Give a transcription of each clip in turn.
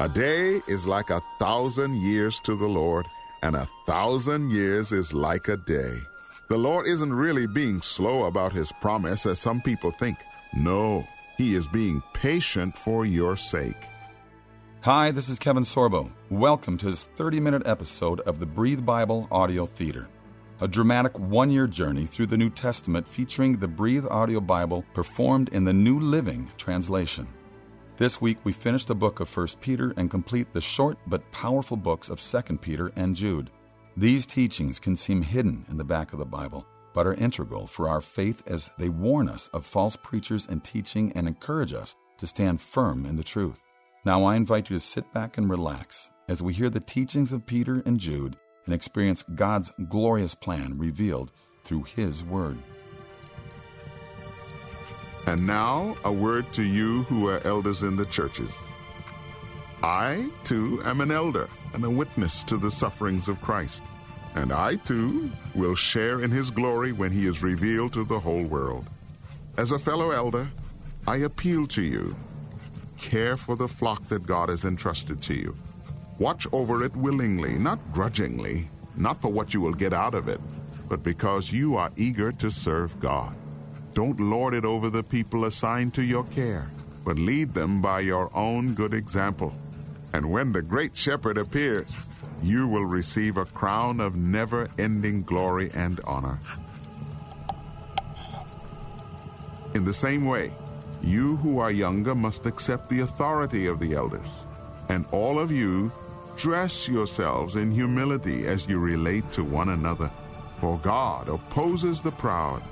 A day is like a thousand years to the Lord, and a thousand years is like a day. The Lord isn't really being slow about his promise as some people think. No, he is being patient for your sake. Hi, this is Kevin Sorbo. Welcome to this 30 minute episode of the Breathe Bible Audio Theater, a dramatic one year journey through the New Testament featuring the Breathe Audio Bible performed in the New Living Translation. This week we finish the book of 1 Peter and complete the short but powerful books of 2 Peter and Jude. These teachings can seem hidden in the back of the Bible, but are integral for our faith as they warn us of false preachers and teaching and encourage us to stand firm in the truth. Now I invite you to sit back and relax as we hear the teachings of Peter and Jude and experience God's glorious plan revealed through His Word. And now, a word to you who are elders in the churches. I, too, am an elder and a witness to the sufferings of Christ. And I, too, will share in his glory when he is revealed to the whole world. As a fellow elder, I appeal to you. Care for the flock that God has entrusted to you. Watch over it willingly, not grudgingly, not for what you will get out of it, but because you are eager to serve God. Don't lord it over the people assigned to your care, but lead them by your own good example. And when the great shepherd appears, you will receive a crown of never ending glory and honor. In the same way, you who are younger must accept the authority of the elders. And all of you, dress yourselves in humility as you relate to one another. For God opposes the proud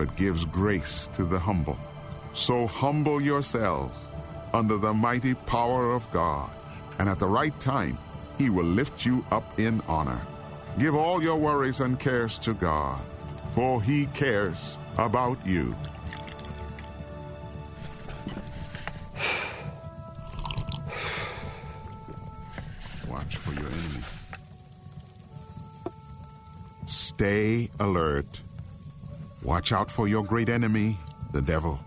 but gives grace to the humble. So humble yourselves under the mighty power of God, and at the right time, He will lift you up in honor. Give all your worries and cares to God, for He cares about you. Watch for your enemy. Stay alert. Watch out for your great enemy, the devil.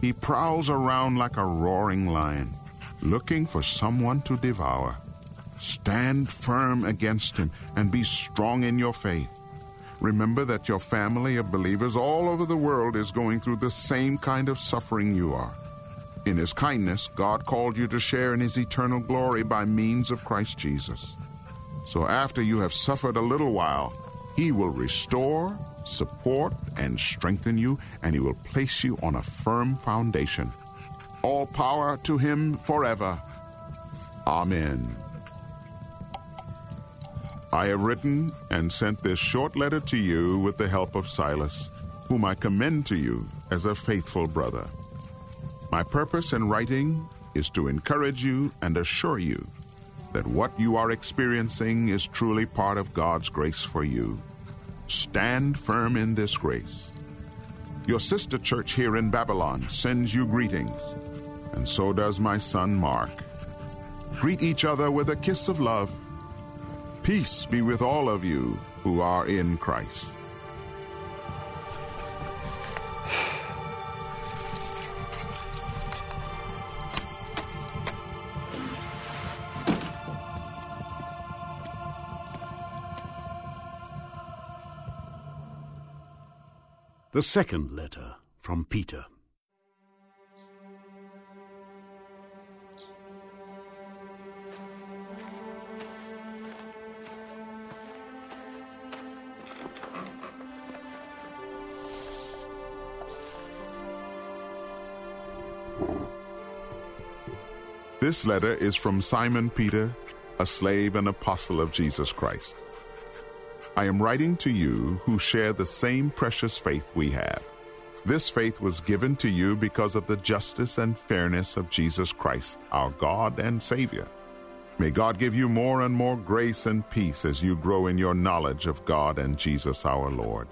He prowls around like a roaring lion, looking for someone to devour. Stand firm against him and be strong in your faith. Remember that your family of believers all over the world is going through the same kind of suffering you are. In His kindness, God called you to share in His eternal glory by means of Christ Jesus. So after you have suffered a little while, He will restore, support, and strengthen you, and He will place you on a firm foundation. All power to Him forever. Amen. I have written and sent this short letter to you with the help of Silas, whom I commend to you as a faithful brother. My purpose in writing is to encourage you and assure you that what you are experiencing is truly part of God's grace for you. Stand firm in this grace. Your sister church here in Babylon sends you greetings, and so does my son Mark. Greet each other with a kiss of love. Peace be with all of you who are in Christ. The second letter from Peter. This letter is from Simon Peter, a slave and apostle of Jesus Christ. I am writing to you who share the same precious faith we have. This faith was given to you because of the justice and fairness of Jesus Christ, our God and Savior. May God give you more and more grace and peace as you grow in your knowledge of God and Jesus our Lord.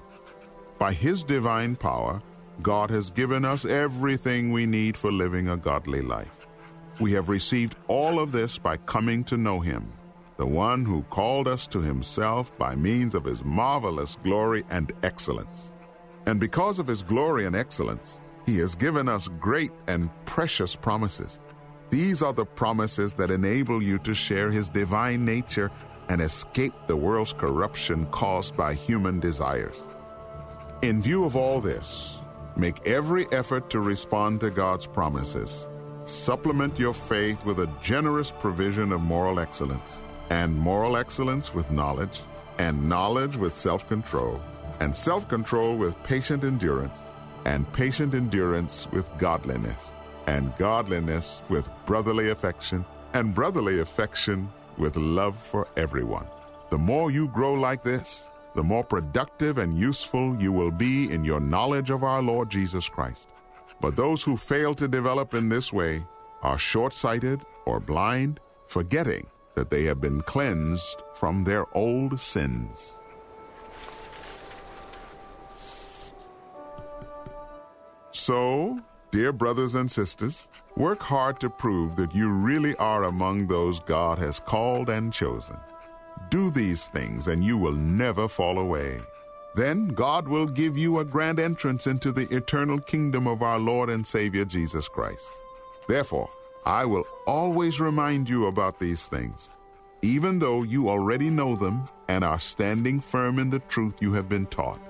By His divine power, God has given us everything we need for living a godly life. We have received all of this by coming to know Him, the one who called us to Himself by means of His marvelous glory and excellence. And because of His glory and excellence, He has given us great and precious promises. These are the promises that enable you to share his divine nature and escape the world's corruption caused by human desires. In view of all this, make every effort to respond to God's promises. Supplement your faith with a generous provision of moral excellence, and moral excellence with knowledge, and knowledge with self control, and self control with patient endurance, and patient endurance with godliness, and godliness with brotherly affection, and brotherly affection with love for everyone. The more you grow like this, the more productive and useful you will be in your knowledge of our Lord Jesus Christ. But those who fail to develop in this way are short sighted or blind, forgetting that they have been cleansed from their old sins. So, dear brothers and sisters, work hard to prove that you really are among those God has called and chosen. Do these things, and you will never fall away. Then God will give you a grand entrance into the eternal kingdom of our Lord and Savior Jesus Christ. Therefore, I will always remind you about these things, even though you already know them and are standing firm in the truth you have been taught.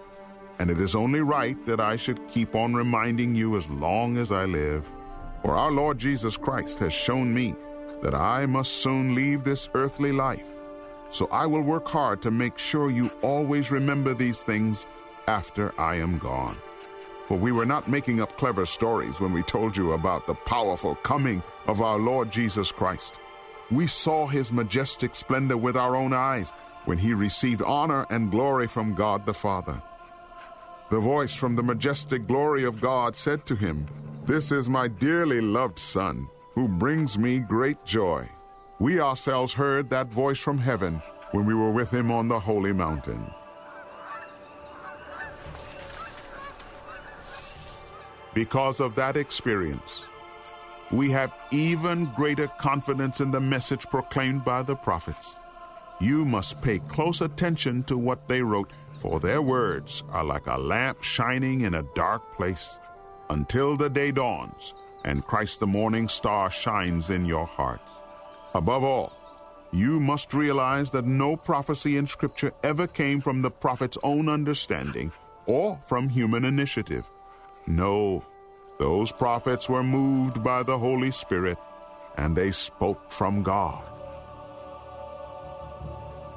And it is only right that I should keep on reminding you as long as I live. For our Lord Jesus Christ has shown me that I must soon leave this earthly life so I will work hard to make sure you always remember these things after I am gone. For we were not making up clever stories when we told you about the powerful coming of our Lord Jesus Christ. We saw his majestic splendor with our own eyes when he received honor and glory from God the Father. The voice from the majestic glory of God said to him, This is my dearly loved Son, who brings me great joy. We ourselves heard that voice from heaven when we were with him on the holy mountain. Because of that experience, we have even greater confidence in the message proclaimed by the prophets. You must pay close attention to what they wrote, for their words are like a lamp shining in a dark place until the day dawns and Christ the morning star shines in your hearts. Above all, you must realize that no prophecy in Scripture ever came from the prophet's own understanding or from human initiative. No, those prophets were moved by the Holy Spirit and they spoke from God.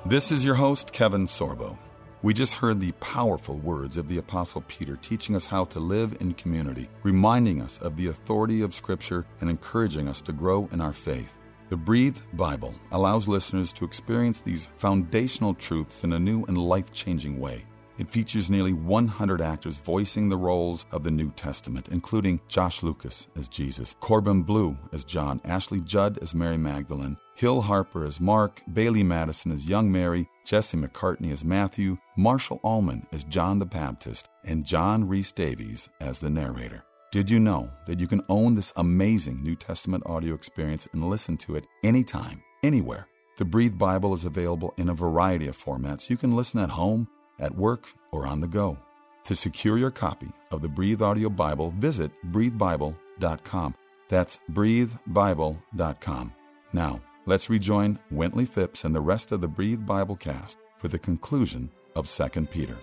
This is your host, Kevin Sorbo. We just heard the powerful words of the Apostle Peter teaching us how to live in community, reminding us of the authority of Scripture and encouraging us to grow in our faith. The Breathe Bible allows listeners to experience these foundational truths in a new and life changing way. It features nearly 100 actors voicing the roles of the New Testament, including Josh Lucas as Jesus, Corbin Bleu as John, Ashley Judd as Mary Magdalene, Hill Harper as Mark, Bailee Madison as young Mary, Jesse McCartney as Matthew, Marshall Allman as John the Baptist, and John Rhys Davies as the narrator. Did you know that you can own this amazing New Testament audio experience and listen to it anytime, anywhere? The Breathe Bible is available in a variety of formats. You can listen at home, at work, or on the go. To secure your copy of the Breathe Audio Bible, visit breathebible.com. That's breathebible.com. Now, let's rejoin Wintley Phipps and the rest of the Breathe Bible cast for the conclusion of 2 Peter.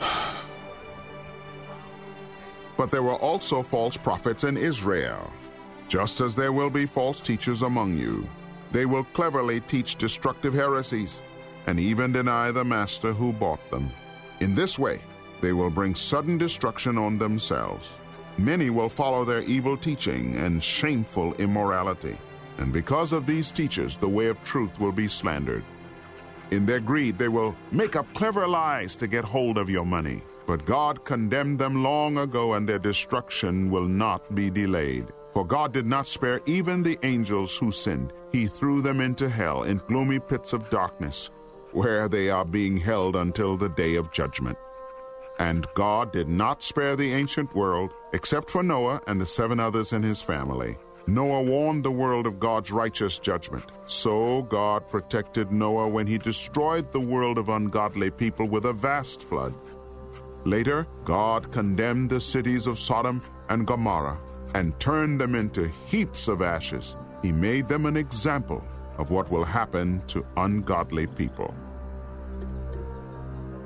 But there were also false prophets in Israel, just as there will be false teachers among you. They will cleverly teach destructive heresies and even deny the master who bought them. In this way, they will bring sudden destruction on themselves. Many will follow their evil teaching and shameful immorality. And because of these teachers, the way of truth will be slandered. In their greed, they will make up clever lies to get hold of your money. But God condemned them long ago, and their destruction will not be delayed. For God did not spare even the angels who sinned. He threw them into hell, in gloomy pits of darkness, where they are being held until the day of judgment. And God did not spare the ancient world, except for Noah and the seven others in his family. Noah warned the world of God's righteous judgment. So God protected Noah when he destroyed the world of ungodly people with a vast flood. Later, God condemned the cities of Sodom and Gomorrah and turned them into heaps of ashes. He made them an example of what will happen to ungodly people.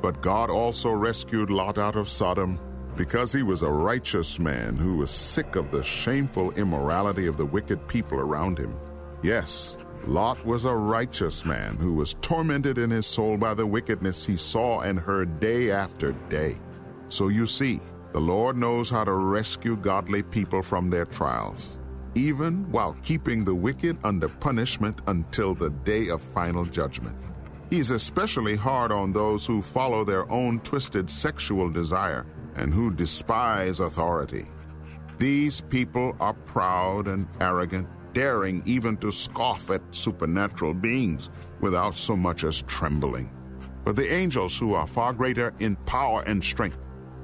But God also rescued Lot out of Sodom because he was a righteous man who was sick of the shameful immorality of the wicked people around him. Yes, Lot was a righteous man who was tormented in his soul by the wickedness he saw and heard day after day. So you see, the Lord knows how to rescue godly people from their trials, even while keeping the wicked under punishment until the day of final judgment. He's especially hard on those who follow their own twisted sexual desire and who despise authority. These people are proud and arrogant, daring even to scoff at supernatural beings without so much as trembling. But the angels, who are far greater in power and strength,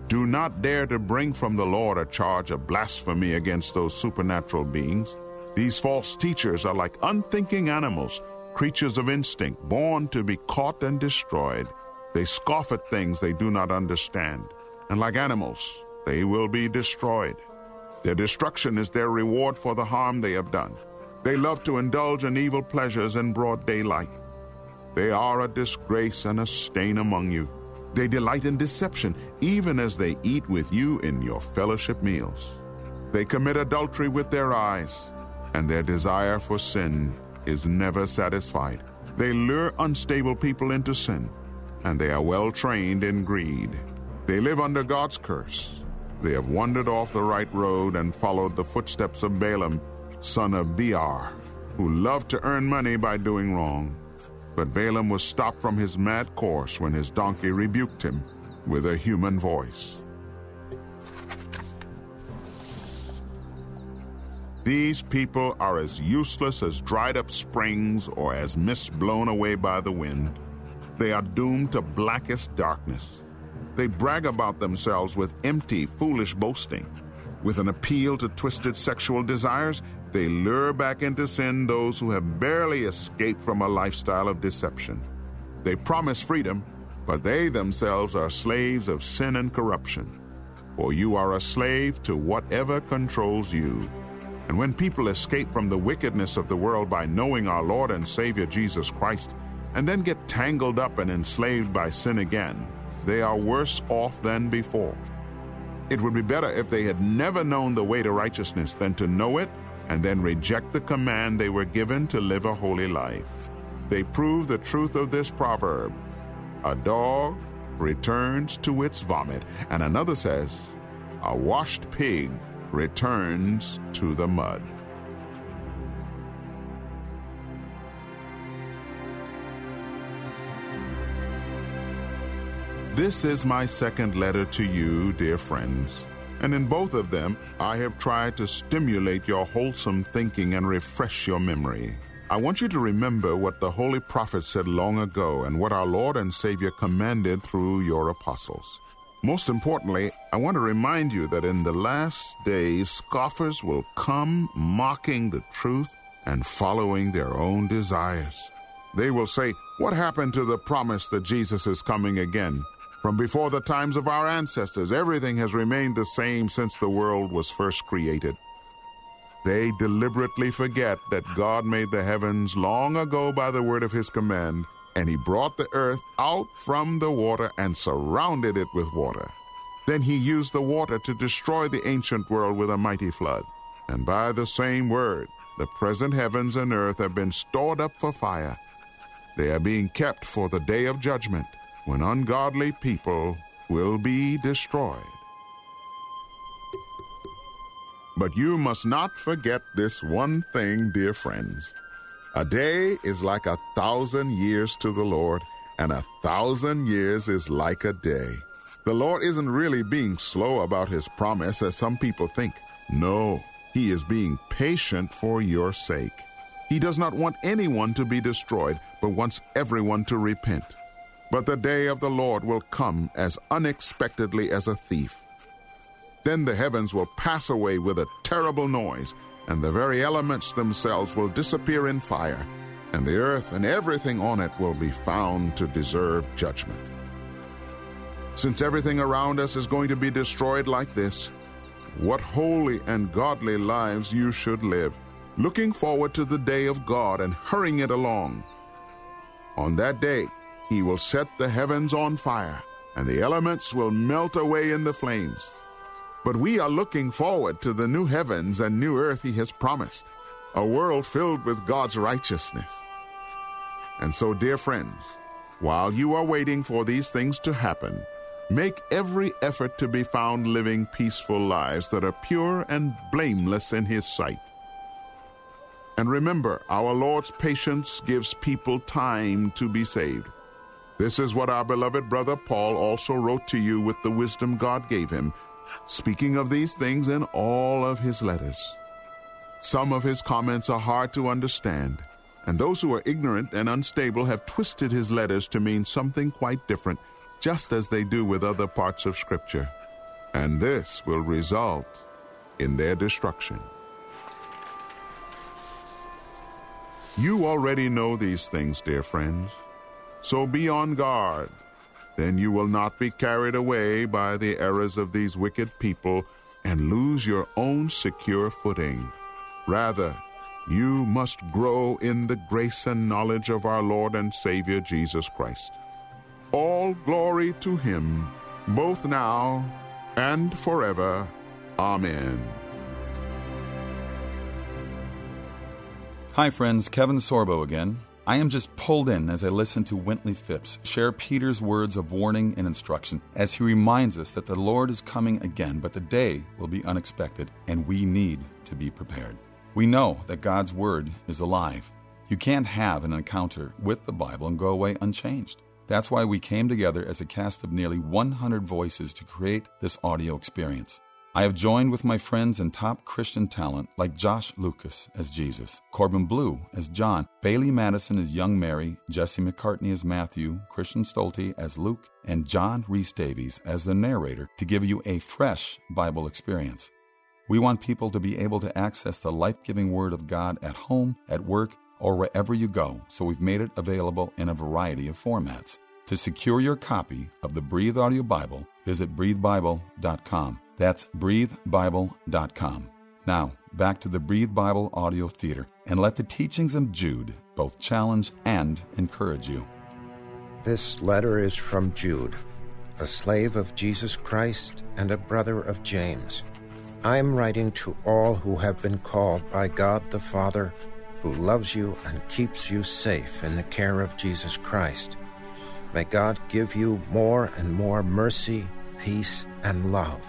do not dare to bring from the Lord a charge of blasphemy against those supernatural beings. These false teachers are like unthinking animals, creatures of instinct, born to be caught and destroyed. They scoff at things they do not understand, and like animals, they will be destroyed. Their destruction is their reward for the harm they have done. They love to indulge in evil pleasures in broad daylight. They are a disgrace and a stain among you. They delight in deception, even as they eat with you in your fellowship meals. They commit adultery with their eyes, and their desire for sin is never satisfied. They lure unstable people into sin, and they are well trained in greed. They live under God's curse. They have wandered off the right road and followed the footsteps of Balaam, son of Beor, who loved to earn money by doing wrong. But Balaam was stopped from his mad course when his donkey rebuked him with a human voice. These people are as useless as dried up springs or as mist blown away by the wind. They are doomed to blackest darkness. They brag about themselves with empty, foolish boasting. With an appeal to twisted sexual desires, they lure back into sin those who have barely escaped from a lifestyle of deception. They promise freedom, but they themselves are slaves of sin and corruption. For you are a slave to whatever controls you. And when people escape from the wickedness of the world by knowing our Lord and Savior Jesus Christ, and then get tangled up and enslaved by sin again, they are worse off than before. It would be better if they had never known the way to righteousness than to know it and then reject the command they were given to live a holy life. They prove the truth of this proverb A dog returns to its vomit, and another says, A washed pig returns to the mud. This is my second letter to you, dear friends. And in both of them, I have tried to stimulate your wholesome thinking and refresh your memory. I want you to remember what the Holy Prophet said long ago and what our Lord and Savior commanded through your apostles. Most importantly, I want to remind you that in the last days, scoffers will come mocking the truth and following their own desires. They will say, What happened to the promise that Jesus is coming again? From before the times of our ancestors, everything has remained the same since the world was first created. They deliberately forget that God made the heavens long ago by the word of his command, and he brought the earth out from the water and surrounded it with water. Then he used the water to destroy the ancient world with a mighty flood. And by the same word, the present heavens and earth have been stored up for fire. They are being kept for the day of judgment when ungodly people will be destroyed. But you must not forget this one thing, dear friends. A day is like a thousand years to the Lord, and a thousand years is like a day. The Lord isn't really being slow about his promise, as some people think. No, he is being patient for your sake. He does not want anyone to be destroyed, but wants everyone to repent. But the day of the Lord will come as unexpectedly as a thief. Then the heavens will pass away with a terrible noise, and the very elements themselves will disappear in fire, and the earth and everything on it will be found to deserve judgment. Since everything around us is going to be destroyed like this, what holy and godly lives you should live, looking forward to the day of God and hurrying it along. On that day, He will set the heavens on fire, and the elements will melt away in the flames. But we are looking forward to the new heavens and new earth He has promised, a world filled with God's righteousness. And so, dear friends, while you are waiting for these things to happen, make every effort to be found living peaceful lives that are pure and blameless in His sight. And remember, our Lord's patience gives people time to be saved. This is what our beloved brother Paul also wrote to you with the wisdom God gave him, speaking of these things in all of his letters. Some of his comments are hard to understand, and those who are ignorant and unstable have twisted his letters to mean something quite different, just as they do with other parts of Scripture. And this will result in their destruction. You already know these things, dear friends. So be on guard. Then you will not be carried away by the errors of these wicked people and lose your own secure footing. Rather, you must grow in the grace and knowledge of our Lord and Savior Jesus Christ. All glory to Him, both now and forever. Amen. Hi, friends. Kevin Sorbo again. I am just pulled in as I listen to Wintley Phipps share Peter's words of warning and instruction as he reminds us that the Lord is coming again, but the day will be unexpected, and we need to be prepared. We know that God's Word is alive. You can't have an encounter with the Bible and go away unchanged. That's why we came together as a cast of nearly 100 voices to create this audio experience. I have joined with my friends and top Christian talent like Josh Lucas as Jesus, Corbin Bleu as John, Bailee Madison as young Mary, Jesse McCartney as Matthew, Christian Stolte as Luke, and John Rhys Davies as the narrator to give you a fresh Bible experience. We want people to be able to access the life giving Word of God at home, at work, or wherever you go, so we've made it available in a variety of formats. To secure your copy of the Breathe Audio Bible, visit breathebible.com. That's breathebible.com. Now, back to the Breathe Bible Audio Theater, and let the teachings of Jude both challenge and encourage you. This letter is from Jude, a slave of Jesus Christ and a brother of James. I am writing to all who have been called by God the Father, who loves you and keeps you safe in the care of Jesus Christ. May God give you more and more mercy, peace, and love.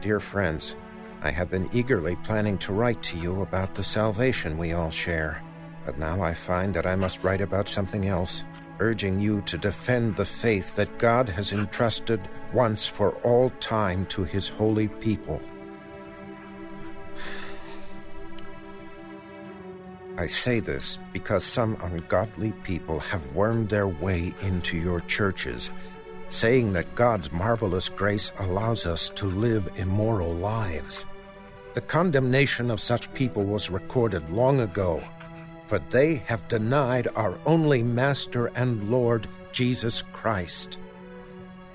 Dear friends, I have been eagerly planning to write to you about the salvation we all share, but now I find that I must write about something else, urging you to defend the faith that God has entrusted once for all time to his holy people. I say this because some ungodly people have wormed their way into your churches saying that God's marvelous grace allows us to live immoral lives. The condemnation of such people was recorded long ago, for they have denied our only Master and Lord, Jesus Christ.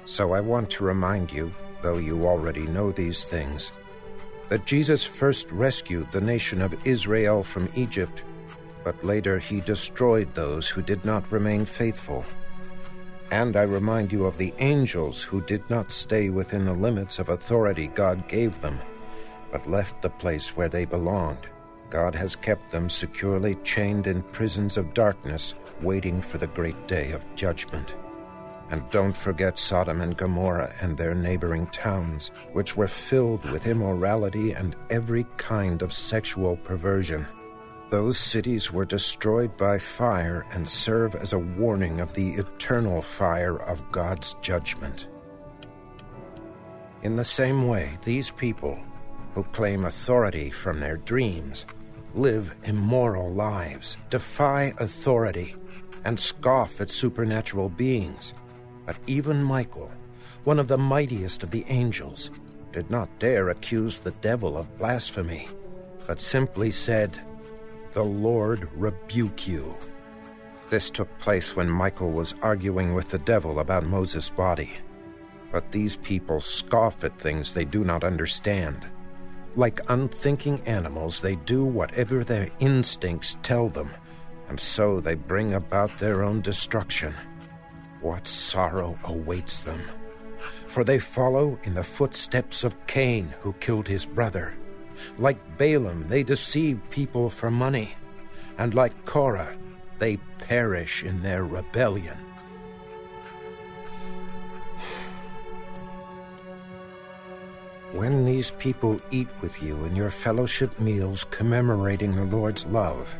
So I want to remind you, though you already know these things, that Jesus first rescued the nation of Israel from Egypt, but later he destroyed those who did not remain faithful. And I remind you of the angels who did not stay within the limits of authority God gave them, but left the place where they belonged. God has kept them securely chained in prisons of darkness, waiting for the great day of judgment. And don't forget Sodom and Gomorrah and their neighboring towns, which were filled with immorality and every kind of sexual perversion. Those cities were destroyed by fire and serve as a warning of the eternal fire of God's judgment. In the same way, these people, who claim authority from their dreams, live immoral lives, defy authority, and scoff at supernatural beings. But even Michael, one of the mightiest of the angels, did not dare accuse the devil of blasphemy, but simply said, the Lord rebuke you. This took place when Michael was arguing with the devil about Moses' body. But these people scoff at things they do not understand. Like unthinking animals, they do whatever their instincts tell them, and so they bring about their own destruction. What sorrow awaits them! For they follow in the footsteps of Cain, who killed his brother. Like Balaam, they deceive people for money, and like Korah, they perish in their rebellion. When these people eat with you in your fellowship meals commemorating the Lord's love,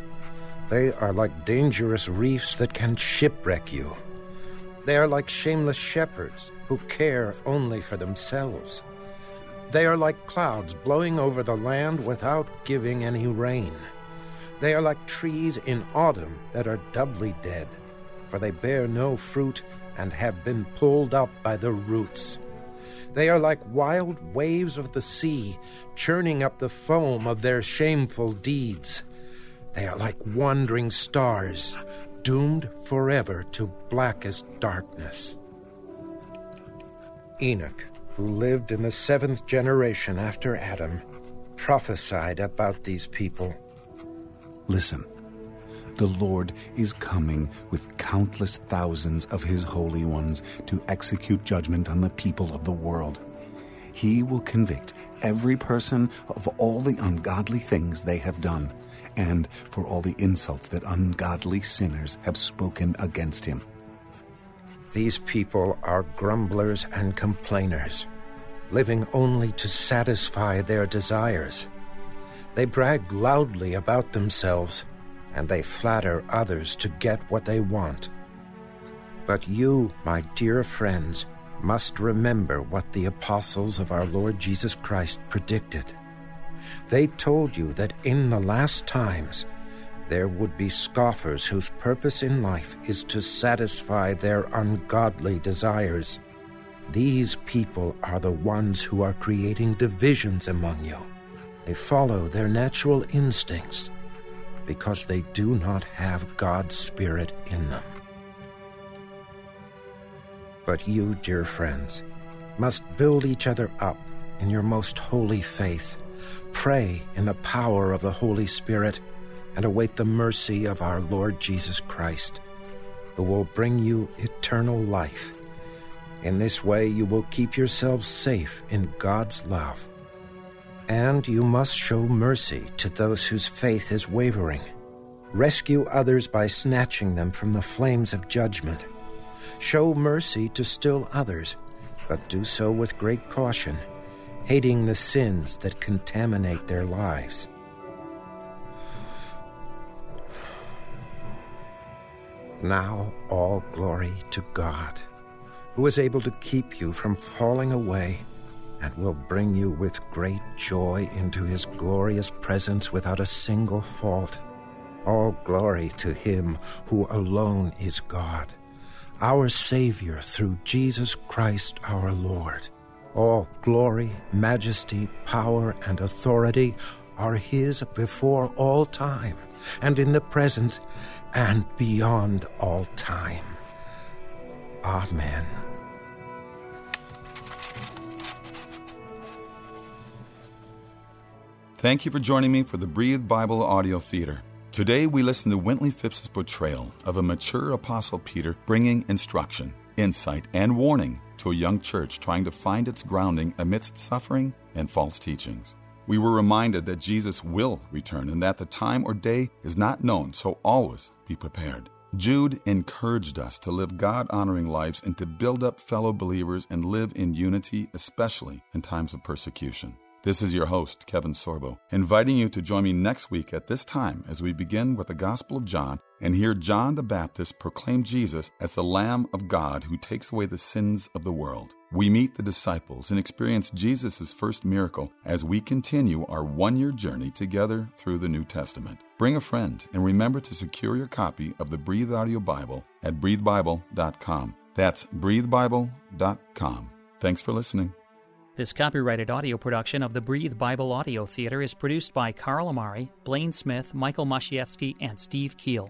they are like dangerous reefs that can shipwreck you. They are like shameless shepherds who care only for themselves. They are like clouds blowing over the land without giving any rain. They are like trees in autumn that are doubly dead, for they bear no fruit and have been pulled up by the roots. They are like wild waves of the sea, churning up the foam of their shameful deeds. They are like wandering stars, doomed forever to blackest darkness. Enoch, who lived in the seventh generation after Adam, prophesied about these people. Listen, the Lord is coming with countless thousands of his holy ones to execute judgment on the people of the world. He will convict every person of all the ungodly things they have done, and for all the insults that ungodly sinners have spoken against him. These people are grumblers and complainers, living only to satisfy their desires. They brag loudly about themselves and they flatter others to get what they want. But you, my dear friends, must remember what the apostles of our Lord Jesus Christ predicted. They told you that in the last times there would be scoffers whose purpose in life is to satisfy their ungodly desires. These people are the ones who are creating divisions among you. They follow their natural instincts because they do not have God's Spirit in them. But you, dear friends, must build each other up in your most holy faith, pray in the power of the Holy Spirit, and await the mercy of our Lord Jesus Christ, who will bring you eternal life. In this way, you will keep yourselves safe in God's love and you must show mercy to those whose faith is wavering. Rescue others by snatching them from the flames of judgment. Show mercy to still others, but do so with great caution, hating the sins that contaminate their lives. Now all glory to God, who is able to keep you from falling away and will bring you with great joy into his glorious presence without a single fault. All glory to him who alone is God, our Savior through Jesus Christ our Lord. All glory, majesty, power, and authority are his before all time, and in the present, and beyond all time. Amen. Thank you for joining me for the Breathe Bible Audio Theater. Today we listen to Wintley Phipps's portrayal of a mature Apostle Peter bringing instruction, insight, and warning to a young church trying to find its grounding amidst suffering and false teachings. We were reminded that Jesus will return and that the time or day is not known, so always be prepared. Jude encouraged us to live God honoring lives and to build up fellow believers and live in unity, especially in times of persecution. This is your host, Kevin Sorbo, inviting you to join me next week at this time as we begin with the Gospel of John and hear John the Baptist proclaim Jesus as the Lamb of God who takes away the sins of the world. We meet the disciples and experience Jesus' first miracle as we continue our one year journey together through the New Testament. Bring a friend and remember to secure your copy of the Breathe Audio Bible at breathebible.com. That's breathebible.com. Thanks for listening. This copyrighted audio production of the Breathe Bible Audio Theater is produced by Carl Amari, Blaine Smith, Michael Masiewski, and Steve Keel.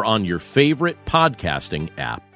or on your favorite podcasting app.